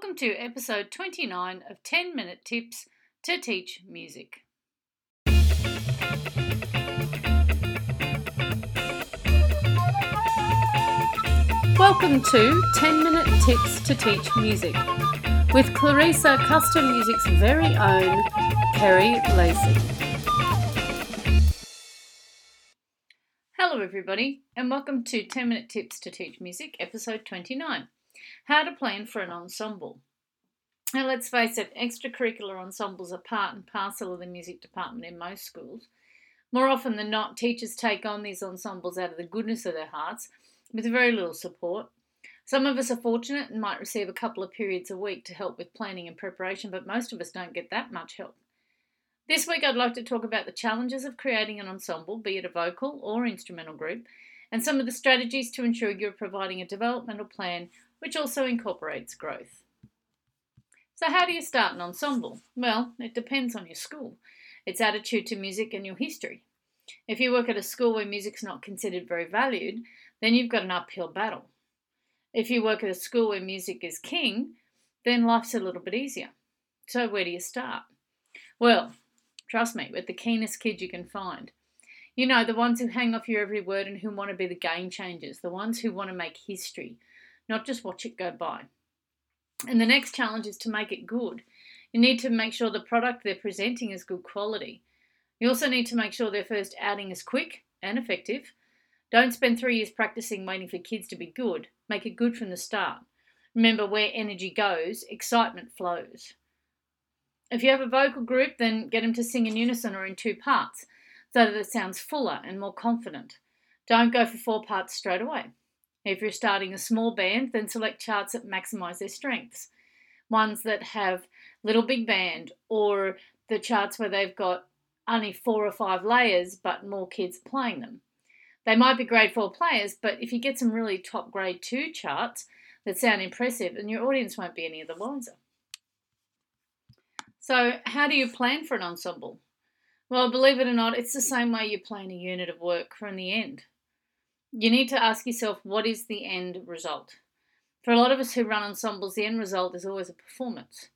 Welcome to episode 29 of 10 Minute Tips to Teach Music. Welcome to 10 Minute Tips to Teach Music with Clarissa Custom Music's very own Kerri Lacey. Hello, everybody, and welcome to 10 Minute Tips to Teach Music, episode 29 How to Plan for an Ensemble. Now, let's face it, extracurricular ensembles are part and parcel of the music department in most schools. More often than not, teachers take on these ensembles out of the goodness of their hearts with very little support. Some of us are fortunate and might receive a couple of periods a week to help with planning and preparation, but most of us don't get that much help. This week, I'd like to talk about the challenges of creating an ensemble, be it a vocal or instrumental group, and some of the strategies to ensure you're providing a developmental plan which also incorporates growth. So, how do you start an ensemble? Well, it depends on your school, its attitude to music, and your history. If you work at a school where music's not considered very valued, then you've got an uphill battle. If you work at a school where music is king, then life's a little bit easier. So, where do you start? Well, trust me, with the keenest kids you can find. You know, the ones who hang off your every word and who want to be the game changers, the ones who want to make history, not just watch it go by. And the next challenge is to make it good. You need to make sure the product they're presenting is good quality. You also need to make sure their first outing is quick and effective don't spend three years practicing waiting for kids to be good. Make it good from the start. Remember, where energy goes, excitement flows. If you have a vocal group, then get them to sing in unison or in two parts so that it sounds fuller and more confident. Don't go for four parts straight away. If you're starting a small band, then select charts that maximize their strengths. Ones that have little big band or the charts where they've got only four or five layers but more kids playing them. They might be grade four players, but if you get some really top grade two charts that sound impressive, then your audience won't be any of the wiser. So, how do you plan for an ensemble? Well, believe it or not, it's the same way you plan a unit of work from the end. You need to ask yourself what is the end result? For a lot of us who run ensembles, the end result is always a performance,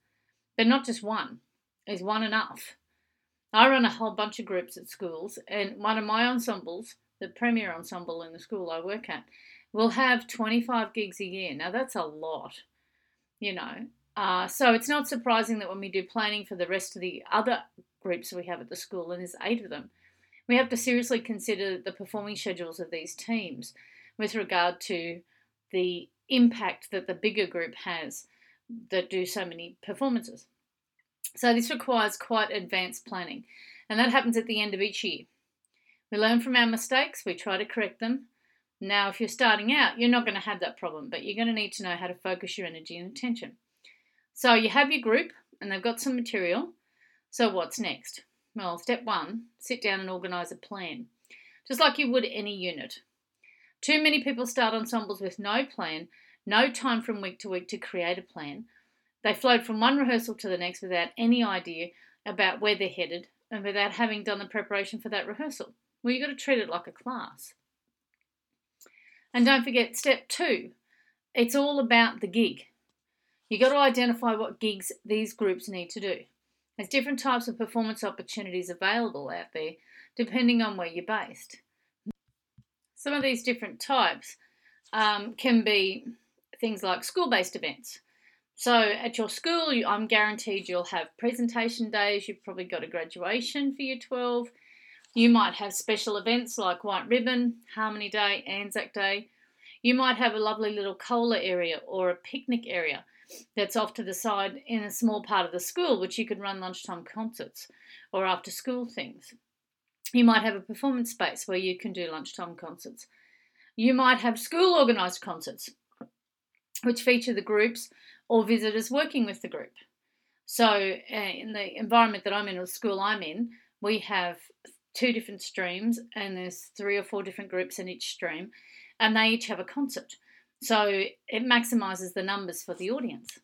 but not just one. Is one enough? I run a whole bunch of groups at schools, and one of my ensembles the premier ensemble in the school I work at, will have 25 gigs a year. Now, that's a lot, you know. Uh, so it's not surprising that when we do planning for the rest of the other groups we have at the school, and there's eight of them, we have to seriously consider the performing schedules of these teams with regard to the impact that the bigger group has that do so many performances. So this requires quite advanced planning, and that happens at the end of each year. We learn from our mistakes, we try to correct them. Now, if you're starting out, you're not going to have that problem, but you're going to need to know how to focus your energy and attention. So, you have your group and they've got some material. So, what's next? Well, step one sit down and organise a plan, just like you would any unit. Too many people start ensembles with no plan, no time from week to week to create a plan. They float from one rehearsal to the next without any idea about where they're headed and without having done the preparation for that rehearsal. Well, you've got to treat it like a class. And don't forget step two it's all about the gig. You've got to identify what gigs these groups need to do. There's different types of performance opportunities available out there depending on where you're based. Some of these different types um, can be things like school based events. So, at your school, I'm guaranteed you'll have presentation days, you've probably got a graduation for year 12, you might have special events like White Ribbon, Harmony Day, Anzac Day. You might have a lovely little COLA area or a picnic area that's off to the side in a small part of the school, which you could run lunchtime concerts or after school things. You might have a performance space where you can do lunchtime concerts. You might have school organised concerts, which feature the groups or visitors working with the group. So, uh, in the environment that I'm in, or the school I'm in, we have two different streams, and there's three or four different groups in each stream, and they each have a concert. So it maximizes the numbers for the audience.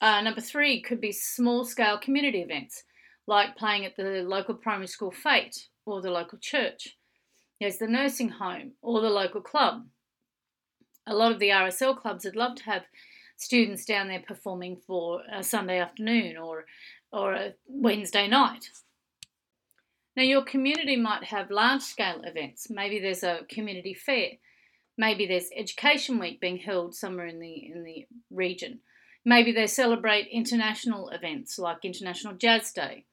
Uh, number three could be small scale community events, like playing at the local primary school fete or the local church. There's the nursing home or the local club. A lot of the RSL clubs would love to have students down there performing for a Sunday afternoon or or a Wednesday night. Now, your community might have large scale events. Maybe there's a community fair. Maybe there's Education Week being held somewhere in the, in the region. Maybe they celebrate international events like International Jazz Day.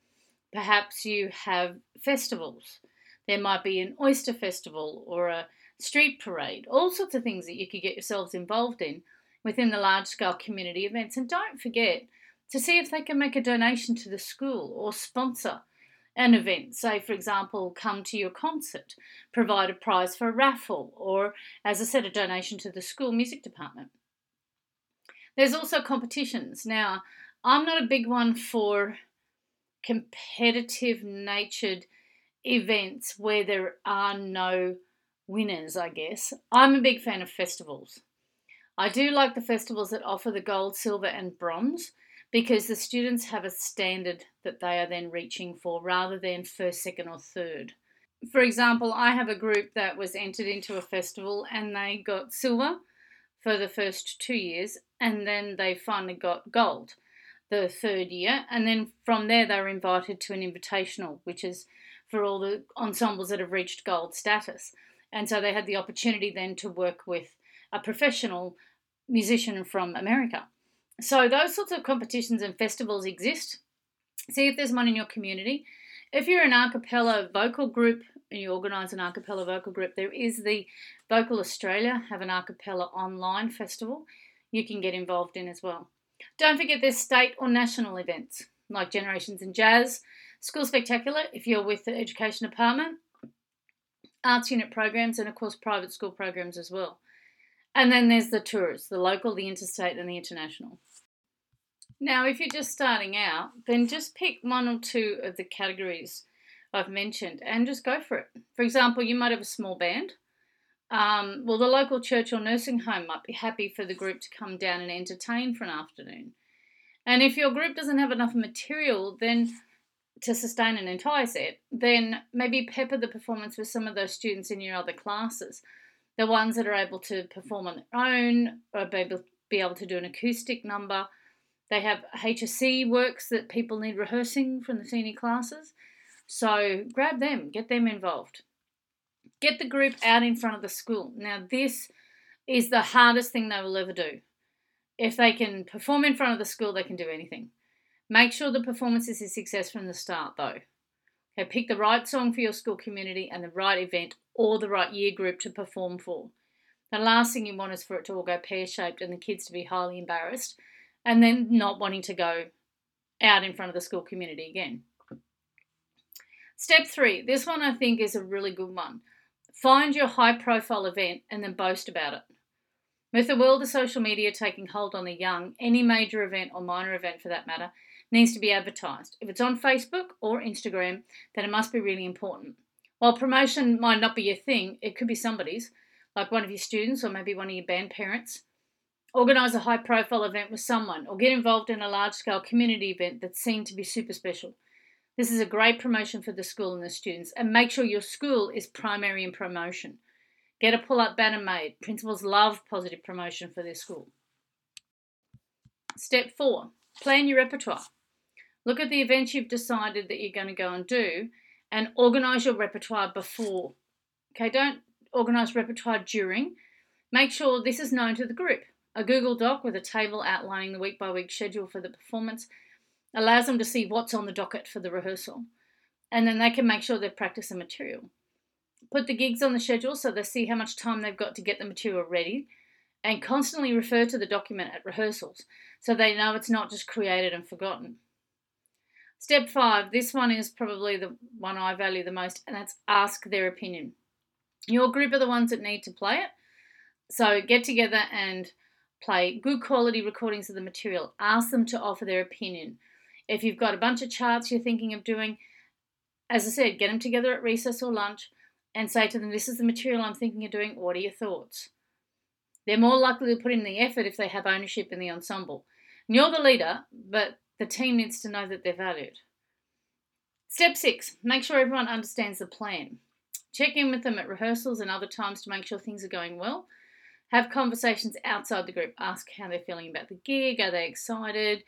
Perhaps you have festivals. There might be an oyster festival or a street parade, all sorts of things that you could get yourselves involved in within the large scale community events. And don't forget to see if they can make a donation to the school or sponsor an event. Say, for example, come to your concert, provide a prize for a raffle, or, as I said, a donation to the school music department. There's also competitions. Now, I'm not a big one for competitive natured events where there are no winners, I guess. I'm a big fan of festivals. I do like the festivals that offer the gold, silver, and bronze because the students have a standard that they are then reaching for rather than first, second, or third. For example, I have a group that was entered into a festival and they got silver for the first two years and then they finally got gold the third year. And then from there, they were invited to an invitational, which is for all the ensembles that have reached gold status. And so they had the opportunity then to work with a professional musician from America. So those sorts of competitions and festivals exist. See if there's one in your community. If you're an a cappella vocal group and you organise an a cappella vocal group, there is the Vocal Australia have an a cappella online festival you can get involved in as well. Don't forget there's state or national events like Generations in Jazz, School Spectacular if you're with the Education Department, arts unit programs, and of course private school programs as well. And then there's the tours, the local, the interstate, and the international. Now, if you're just starting out, then just pick one or two of the categories I've mentioned and just go for it. For example, you might have a small band. Um, well, the local church or nursing home might be happy for the group to come down and entertain for an afternoon. And if your group doesn't have enough material, then to sustain an entire set, then maybe pepper the performance with some of those students in your other classes the ones that are able to perform on their own or be able, be able to do an acoustic number. They have HSC works that people need rehearsing from the senior classes. So grab them, get them involved. Get the group out in front of the school. Now, this is the hardest thing they will ever do. If they can perform in front of the school, they can do anything. Make sure the performance is a success from the start, though. Okay, pick the right song for your school community and the right event or the right year group to perform for. The last thing you want is for it to all go pear shaped and the kids to be highly embarrassed and then not wanting to go out in front of the school community again. Step three this one I think is a really good one. Find your high profile event and then boast about it. With the world of social media taking hold on the young, any major event or minor event for that matter needs to be advertised. If it's on Facebook or Instagram, then it must be really important. While promotion might not be your thing, it could be somebody's, like one of your students or maybe one of your band parents. Organise a high profile event with someone or get involved in a large scale community event that's seen to be super special. This is a great promotion for the school and the students, and make sure your school is primary in promotion. Get a pull up banner made. Principals love positive promotion for their school. Step four plan your repertoire. Look at the events you've decided that you're going to go and do and organize your repertoire before. Okay, don't organize repertoire during. Make sure this is known to the group. A Google Doc with a table outlining the week by week schedule for the performance allows them to see what's on the docket for the rehearsal. And then they can make sure they've practiced the material. Put the gigs on the schedule so they see how much time they've got to get the material ready and constantly refer to the document at rehearsals so they know it's not just created and forgotten. Step five, this one is probably the one I value the most, and that's ask their opinion. Your group are the ones that need to play it. So get together and play good quality recordings of the material. Ask them to offer their opinion. If you've got a bunch of charts you're thinking of doing, as I said, get them together at recess or lunch and say to them, This is the material I'm thinking of doing. What are your thoughts? They're more likely to put in the effort if they have ownership in the ensemble. And you're the leader, but the team needs to know that they're valued. Step six, make sure everyone understands the plan. Check in with them at rehearsals and other times to make sure things are going well. Have conversations outside the group. Ask how they're feeling about the gig. Are they excited?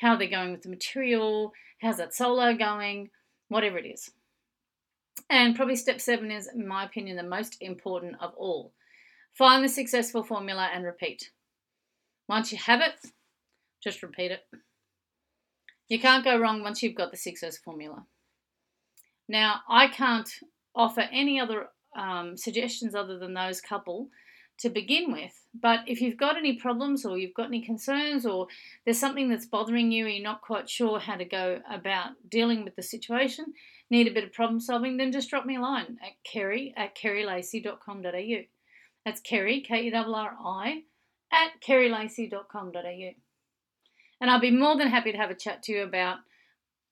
How they're going with the material? How's that solo going? Whatever it is. And probably step seven is, in my opinion, the most important of all. Find the successful formula and repeat. Once you have it, just repeat it. You can't go wrong once you've got the success formula. Now, I can't offer any other um, suggestions other than those couple to begin with. But if you've got any problems or you've got any concerns or there's something that's bothering you and you're not quite sure how to go about dealing with the situation, need a bit of problem solving, then just drop me a line at kerri at kerrilacey.com.au. That's kerri, K E R R I, at kerrilacey.com.au. And I'll be more than happy to have a chat to you about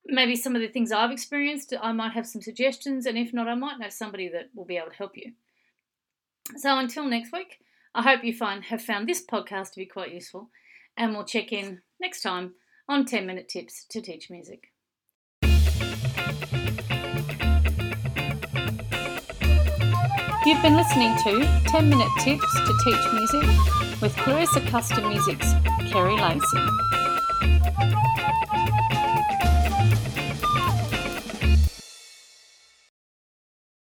maybe some of the things I've experienced. I might have some suggestions, and if not, I might know somebody that will be able to help you. So until next week, I hope you find have found this podcast to be quite useful, and we'll check in next time on 10 minute tips to teach music. You've been listening to 10 Minute Tips to Teach Music with Clarissa Custom Music's Kerri Lacey.